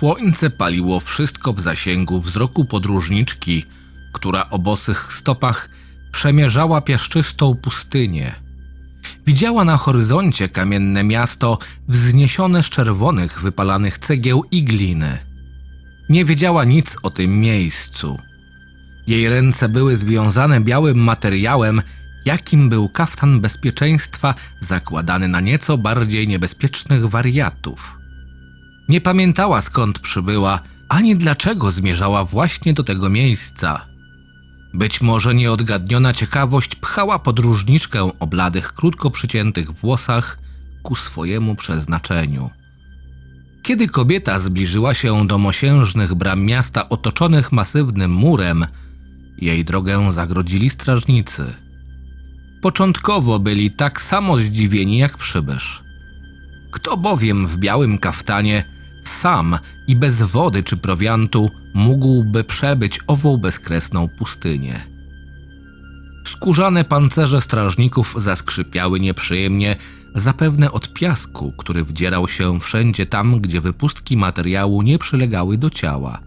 Słońce paliło wszystko w zasięgu wzroku podróżniczki, która o bosych stopach przemierzała piaszczystą pustynię. Widziała na horyzoncie kamienne miasto wzniesione z czerwonych, wypalanych cegieł i gliny. Nie wiedziała nic o tym miejscu. Jej ręce były związane białym materiałem, jakim był kaftan bezpieczeństwa zakładany na nieco bardziej niebezpiecznych wariatów. Nie pamiętała skąd przybyła, ani dlaczego zmierzała właśnie do tego miejsca. Być może nieodgadniona ciekawość pchała podróżniczkę o bladych, krótko przyciętych włosach ku swojemu przeznaczeniu. Kiedy kobieta zbliżyła się do mosiężnych bram miasta otoczonych masywnym murem, jej drogę zagrodzili strażnicy. Początkowo byli tak samo zdziwieni jak przybysz. Kto bowiem w białym kaftanie sam i bez wody czy prowiantu mógłby przebyć ową bezkresną pustynię. Skórzane pancerze strażników zaskrzypiały nieprzyjemnie, zapewne od piasku, który wdzierał się wszędzie tam, gdzie wypustki materiału nie przylegały do ciała.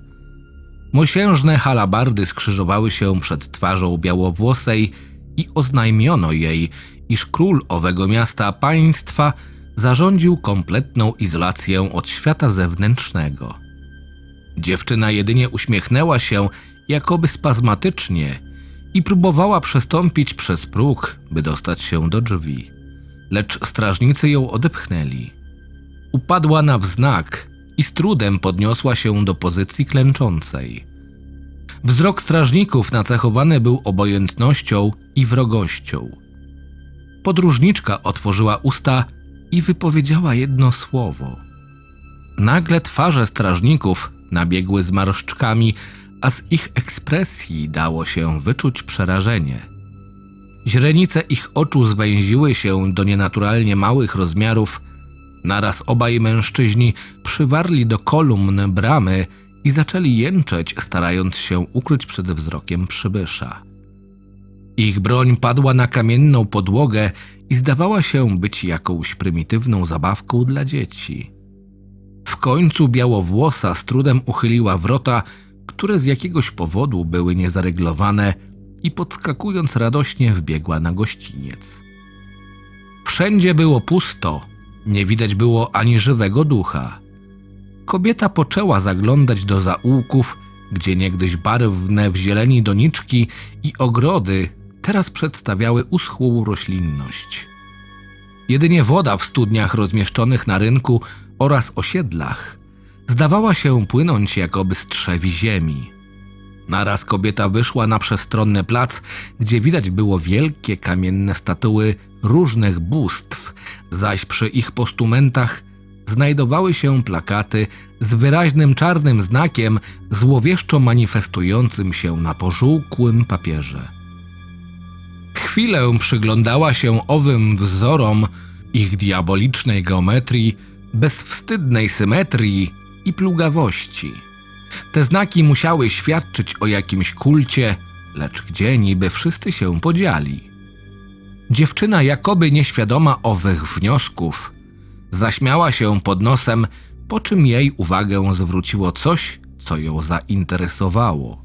Mosiężne halabardy skrzyżowały się przed twarzą białowłosej i oznajmiono jej, iż król owego miasta państwa zarządził kompletną izolację od świata zewnętrznego. Dziewczyna jedynie uśmiechnęła się, jakoby spazmatycznie, i próbowała przestąpić przez próg, by dostać się do drzwi. Lecz strażnicy ją odepchnęli. Upadła na wznak i z trudem podniosła się do pozycji klęczącej. Wzrok strażników nacechowany był obojętnością i wrogością. Podróżniczka otworzyła usta i wypowiedziała jedno słowo. Nagle twarze strażników nabiegły zmarszczkami, a z ich ekspresji dało się wyczuć przerażenie. Źrenice ich oczu zwęziły się do nienaturalnie małych rozmiarów. Naraz obaj mężczyźni przywarli do kolumn bramy i zaczęli jęczeć, starając się ukryć przed wzrokiem przybysza. Ich broń padła na kamienną podłogę i zdawała się być jakąś prymitywną zabawką dla dzieci. W końcu białowłosa z trudem uchyliła wrota, które z jakiegoś powodu były niezareglowane i podskakując radośnie wbiegła na gościniec. Wszędzie było pusto, nie widać było ani żywego ducha. Kobieta poczęła zaglądać do zaułków, gdzie niegdyś barwne w zieleni doniczki i ogrody teraz przedstawiały uschłą roślinność. Jedynie woda w studniach rozmieszczonych na rynku oraz osiedlach zdawała się płynąć jakoby z trzewi ziemi. Naraz kobieta wyszła na przestronny plac, gdzie widać było wielkie kamienne statuły różnych bóstw, zaś przy ich postumentach znajdowały się plakaty z wyraźnym czarnym znakiem złowieszczo manifestującym się na pożółkłym papierze. Chwilę przyglądała się owym wzorom ich diabolicznej geometrii, bezwstydnej symetrii i plugawości. Te znaki musiały świadczyć o jakimś kulcie, lecz gdzie niby wszyscy się podzieli. Dziewczyna, jakoby nieświadoma owych wniosków, zaśmiała się pod nosem, po czym jej uwagę zwróciło coś, co ją zainteresowało.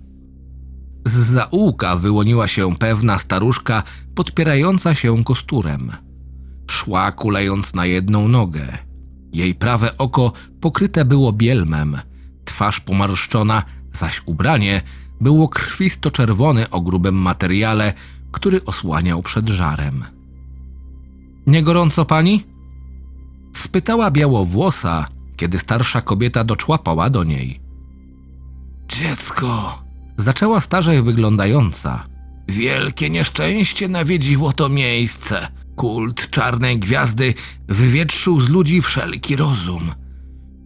Z zaułka wyłoniła się pewna staruszka podpierająca się kosturem. Szła kulejąc na jedną nogę. Jej prawe oko pokryte było bielmem, twarz pomarszczona, zaś ubranie było krwisto-czerwone o grubym materiale, który osłaniał przed żarem. Nie gorąco pani? spytała białowłosa, kiedy starsza kobieta doczłapała do niej. Dziecko, zaczęła starzej wyglądająca. Wielkie nieszczęście nawiedziło to miejsce. Kult czarnej gwiazdy wywietrzył z ludzi wszelki rozum.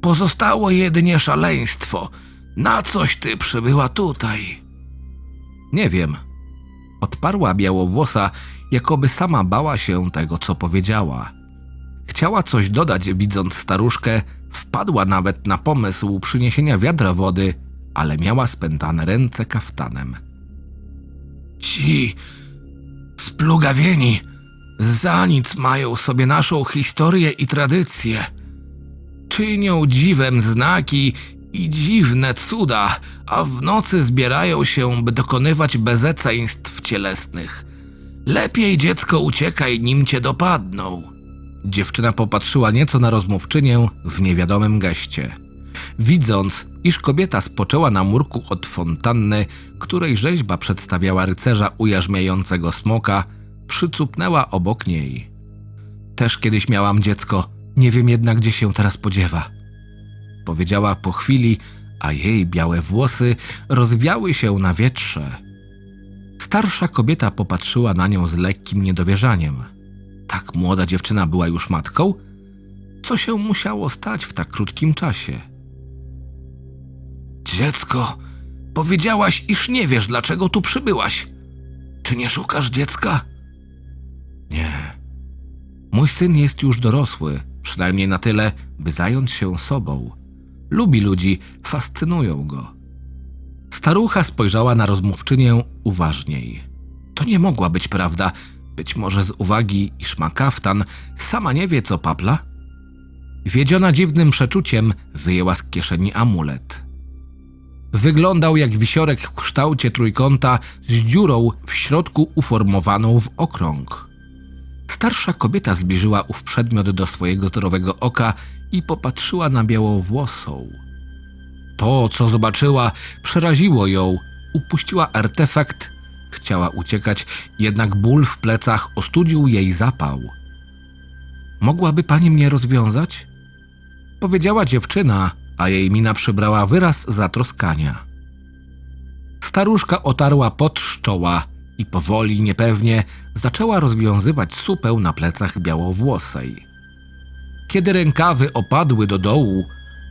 Pozostało jedynie szaleństwo. Na coś ty przybyła tutaj? Nie wiem. Odparła białowłosa, jakoby sama bała się tego, co powiedziała. Chciała coś dodać, widząc staruszkę, wpadła nawet na pomysł przyniesienia wiadra wody, ale miała spętane ręce kaftanem. Ci splugawieni za nic mają sobie naszą historię i tradycję. Czynią dziwem znaki i dziwne cuda, a w nocy zbierają się, by dokonywać bezeceństw cielesnych. Lepiej dziecko uciekaj, nim cię dopadną. Dziewczyna popatrzyła nieco na rozmówczynię w niewiadomym geście. Widząc, iż kobieta spoczęła na murku od fontanny, której rzeźba przedstawiała rycerza ujarzmiającego smoka, przycupnęła obok niej. Też kiedyś miałam dziecko, nie wiem jednak, gdzie się teraz podziewa. Powiedziała po chwili, a jej białe włosy rozwiały się na wietrze. Starsza kobieta popatrzyła na nią z lekkim niedowierzaniem. Tak młoda dziewczyna była już matką? Co się musiało stać w tak krótkim czasie? Dziecko, powiedziałaś, iż nie wiesz, dlaczego tu przybyłaś. Czy nie szukasz dziecka? Nie. Mój syn jest już dorosły, przynajmniej na tyle, by zająć się sobą. Lubi ludzi, fascynują go. Starucha spojrzała na rozmówczynię uważniej. To nie mogła być prawda, być może z uwagi, iż ma kaftan, sama nie wie, co papla? Wiedziona dziwnym przeczuciem, wyjęła z kieszeni amulet. Wyglądał jak wisiorek w kształcie trójkąta z dziurą w środku uformowaną w okrąg. Starsza kobieta zbliżyła ów przedmiot do swojego zdrowego oka i popatrzyła na białowłosą. To, co zobaczyła, przeraziło ją. Upuściła artefakt, chciała uciekać, jednak ból w plecach ostudził jej zapał. Mogłaby pani mnie rozwiązać? Powiedziała dziewczyna, a jej mina przybrała wyraz zatroskania. Staruszka otarła pot z czoła i powoli, niepewnie zaczęła rozwiązywać supę na plecach białowłosej. Kiedy rękawy opadły do dołu,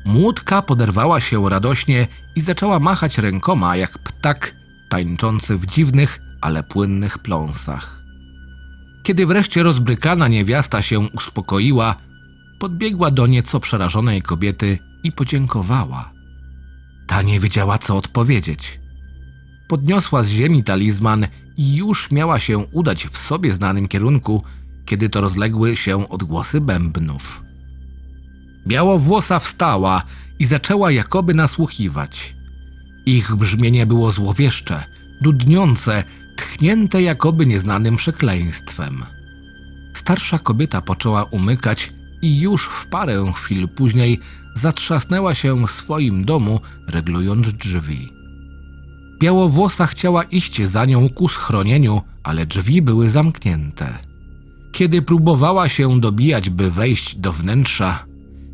młódka poderwała się radośnie i zaczęła machać rękoma jak ptak tańczący w dziwnych, ale płynnych pląsach. Kiedy wreszcie rozbrykana niewiasta się uspokoiła, podbiegła do nieco przerażonej kobiety i podziękowała. Ta nie wiedziała, co odpowiedzieć. Podniosła z ziemi talizman i już miała się udać w sobie znanym kierunku, kiedy to rozległy się odgłosy bębnów. Białowłosa wstała i zaczęła jakoby nasłuchiwać. Ich brzmienie było złowieszcze, dudniące, tchnięte jakoby nieznanym przekleństwem. Starsza kobieta poczęła umykać i już w parę chwil później zatrzasnęła się w swoim domu, reglując drzwi. Białowłosa chciała iść za nią ku schronieniu, ale drzwi były zamknięte. Kiedy próbowała się dobijać, by wejść do wnętrza,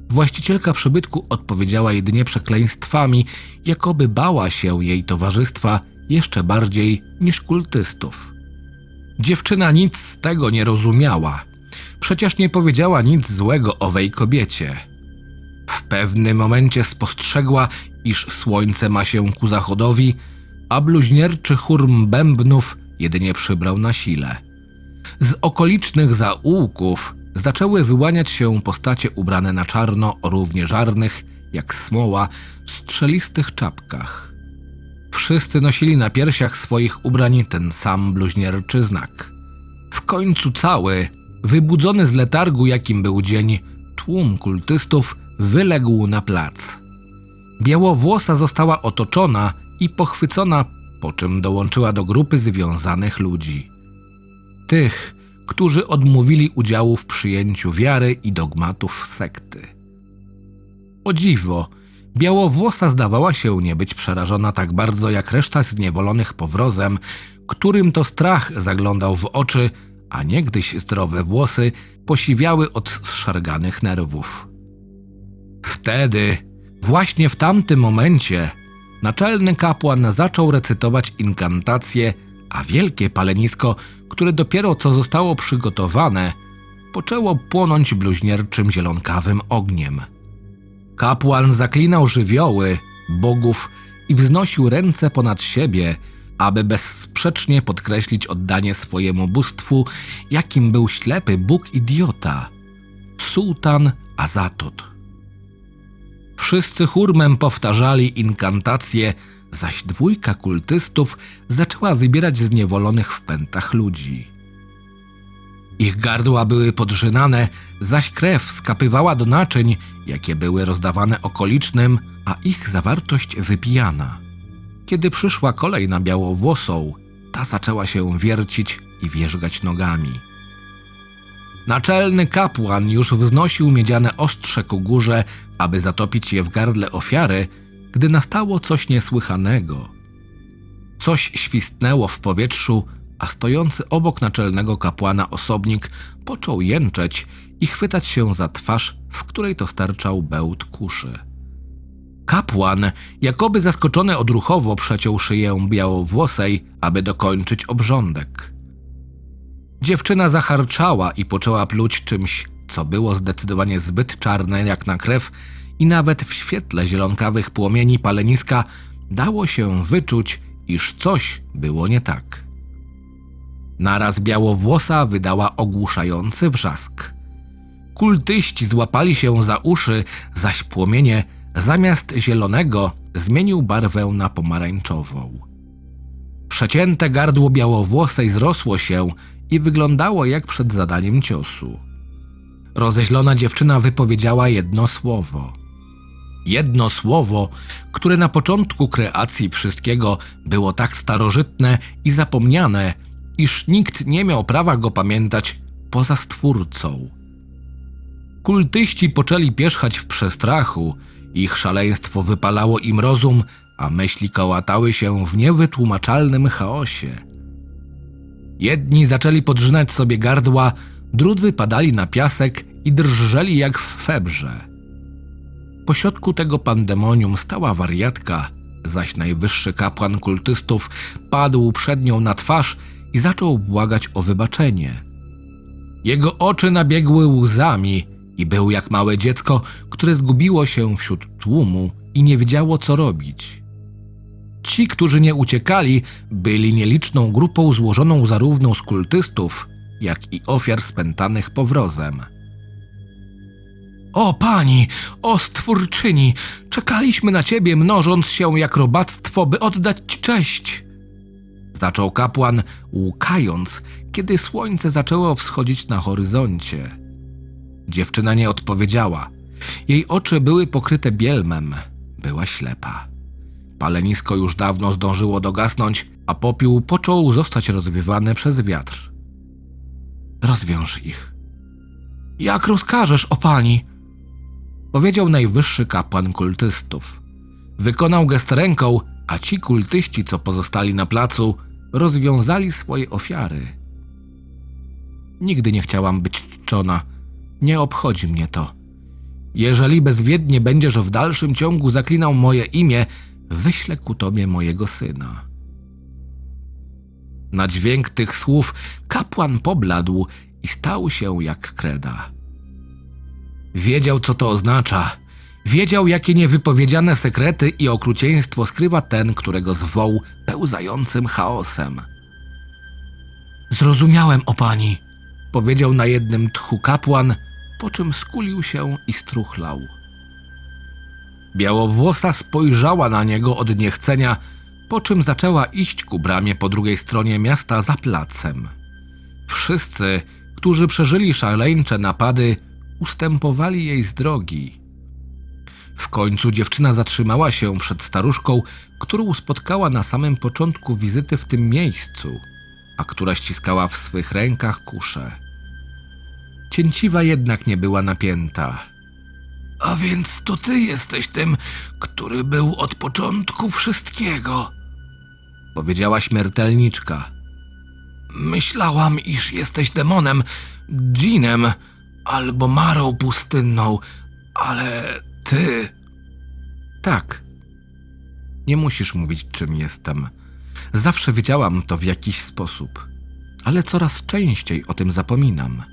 właścicielka przybytku odpowiedziała jedynie przekleństwami, jakoby bała się jej towarzystwa jeszcze bardziej niż kultystów. Dziewczyna nic z tego nie rozumiała. Przecież nie powiedziała nic złego owej kobiecie. W pewnym momencie spostrzegła, iż słońce ma się ku zachodowi, a bluźnierczy chórm bębnów jedynie przybrał na sile. Z okolicznych zaułków zaczęły wyłaniać się postacie ubrane na czarno o równie żarnych, jak smoła, strzelistych czapkach. Wszyscy nosili na piersiach swoich ubrań ten sam bluźnierczy znak. W końcu cały, wybudzony z letargu, jakim był dzień, tłum kultystów wyległ na plac. Białowłosa została otoczona i pochwycona, po czym dołączyła do grupy związanych ludzi. Tych, którzy odmówili udziału w przyjęciu wiary i dogmatów sekty. O dziwo, białowłosa zdawała się nie być przerażona tak bardzo jak reszta zniewolonych powrozem, którym to strach zaglądał w oczy, a niegdyś zdrowe włosy posiwiały od zszarganych nerwów. Wtedy, właśnie w tamtym momencie, naczelny kapłan zaczął recytować inkantację, a wielkie palenisko, które dopiero co zostało przygotowane, poczęło płonąć bluźnierczym zielonkawym ogniem. Kapłan zaklinał żywioły, bogów i wznosił ręce ponad siebie, aby bezsprzecznie podkreślić oddanie swojemu bóstwu, jakim był ślepy Bóg idiota, sułtan Azatot. Wszyscy hurmem powtarzali inkantacje, zaś dwójka kultystów zaczęła wybierać zniewolonych w pętach ludzi. Ich gardła były podrzynane, zaś krew skapywała do naczyń, jakie były rozdawane okolicznym, a ich zawartość wypijana. Kiedy przyszła kolej na białowłosą, ta zaczęła się wiercić i wierzgać nogami. Naczelny kapłan już wznosił miedziane ostrze ku górze, aby zatopić je w gardle ofiary, gdy nastało coś niesłychanego. Coś świstnęło w powietrzu, a stojący obok naczelnego kapłana osobnik począł jęczeć i chwytać się za twarz, w której to sterczał bełt kuszy. Kapłan, jakoby zaskoczony odruchowo, przeciął szyję białowłosej, aby dokończyć obrządek. Dziewczyna zacharczała i poczęła pluć czymś, co było zdecydowanie zbyt czarne jak na krew i nawet w świetle zielonkawych płomieni paleniska dało się wyczuć, iż coś było nie tak. Naraz białowłosa wydała ogłuszający wrzask. Kultyści złapali się za uszy, zaś płomienie zamiast zielonego zmienił barwę na pomarańczową. Przecięte gardło białowłosej zrosło się i wyglądało jak przed zadaniem ciosu. Rozeźlona dziewczyna wypowiedziała jedno słowo. Jedno słowo, które na początku kreacji wszystkiego było tak starożytne i zapomniane, iż nikt nie miał prawa go pamiętać poza Stwórcą. Kultyści poczęli pierzchać w przestrachu, ich szaleństwo wypalało im rozum, a myśli kołatały się w niewytłumaczalnym chaosie. Jedni zaczęli podrzynać sobie gardła, drudzy padali na piasek i drżeli jak w febrze. Pośrodku tego pandemonium stała wariatka, zaś najwyższy kapłan kultystów padł przed nią na twarz i zaczął błagać o wybaczenie. Jego oczy nabiegły łzami i był jak małe dziecko, które zgubiło się wśród tłumu i nie wiedziało, co robić. Ci, którzy nie uciekali, byli nieliczną grupą złożoną zarówno z kultystów, jak i ofiar spętanych powrozem. O pani, o stwórczyni, czekaliśmy na ciebie, mnożąc się jak robactwo, by oddać ci cześć. Zaczął kapłan, łukając, kiedy słońce zaczęło wschodzić na horyzoncie. Dziewczyna nie odpowiedziała. Jej oczy były pokryte bielmem. Była ślepa. Palenisko już dawno zdążyło dogasnąć, a popiół począł zostać rozwiewany przez wiatr. Rozwiąż ich. Jak rozkażesz, o pani? Powiedział najwyższy kapłan kultystów. Wykonał gest ręką, a ci kultyści, co pozostali na placu, rozwiązali swoje ofiary. Nigdy nie chciałam być czczona. Nie obchodzi mnie to. Jeżeli bezwiednie będziesz w dalszym ciągu zaklinał moje imię, wyślę ku tobie mojego syna. Na dźwięk tych słów kapłan pobladł i stał się jak kreda. Wiedział, co to oznacza. Wiedział, jakie niewypowiedziane sekrety i okrucieństwo skrywa ten, którego zwoł pełzającym chaosem. Zrozumiałem o pani, powiedział na jednym tchu kapłan, po czym skulił się i struchlał. Białowłosa spojrzała na niego od niechcenia, po czym zaczęła iść ku bramie po drugiej stronie miasta za placem. Wszyscy, którzy przeżyli szaleńcze napady, ustępowali jej z drogi. W końcu dziewczyna zatrzymała się przed staruszką, którą spotkała na samym początku wizyty w tym miejscu, a która ściskała w swych rękach kuszę. Cięciwa jednak nie była napięta. A więc to ty jesteś tym, który był od początku wszystkiego, powiedziała śmiertelniczka. Myślałam, iż jesteś demonem, dżinem albo marą pustynną, ale ty. Tak. Nie musisz mówić, czym jestem. Zawsze wiedziałam to w jakiś sposób, ale coraz częściej o tym zapominam.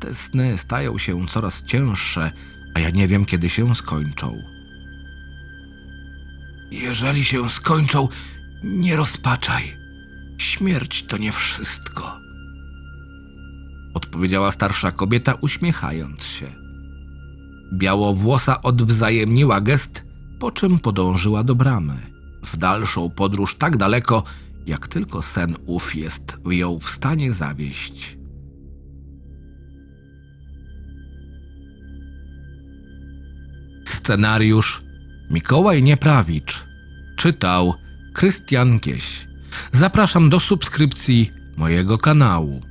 Te sny stają się coraz cięższe, a ja nie wiem, kiedy się skończą. Jeżeli się skończą, nie rozpaczaj. Śmierć to nie wszystko. Odpowiedziała starsza kobieta, uśmiechając się. Białowłosa odwzajemniła gest, po czym podążyła do bramy. W dalszą podróż tak daleko, jak tylko sen ów jest ją w stanie zawieść. Scenariusz Mikołaj Nieprawicz. Czytał Krystian Gieś. Zapraszam do subskrypcji mojego kanału.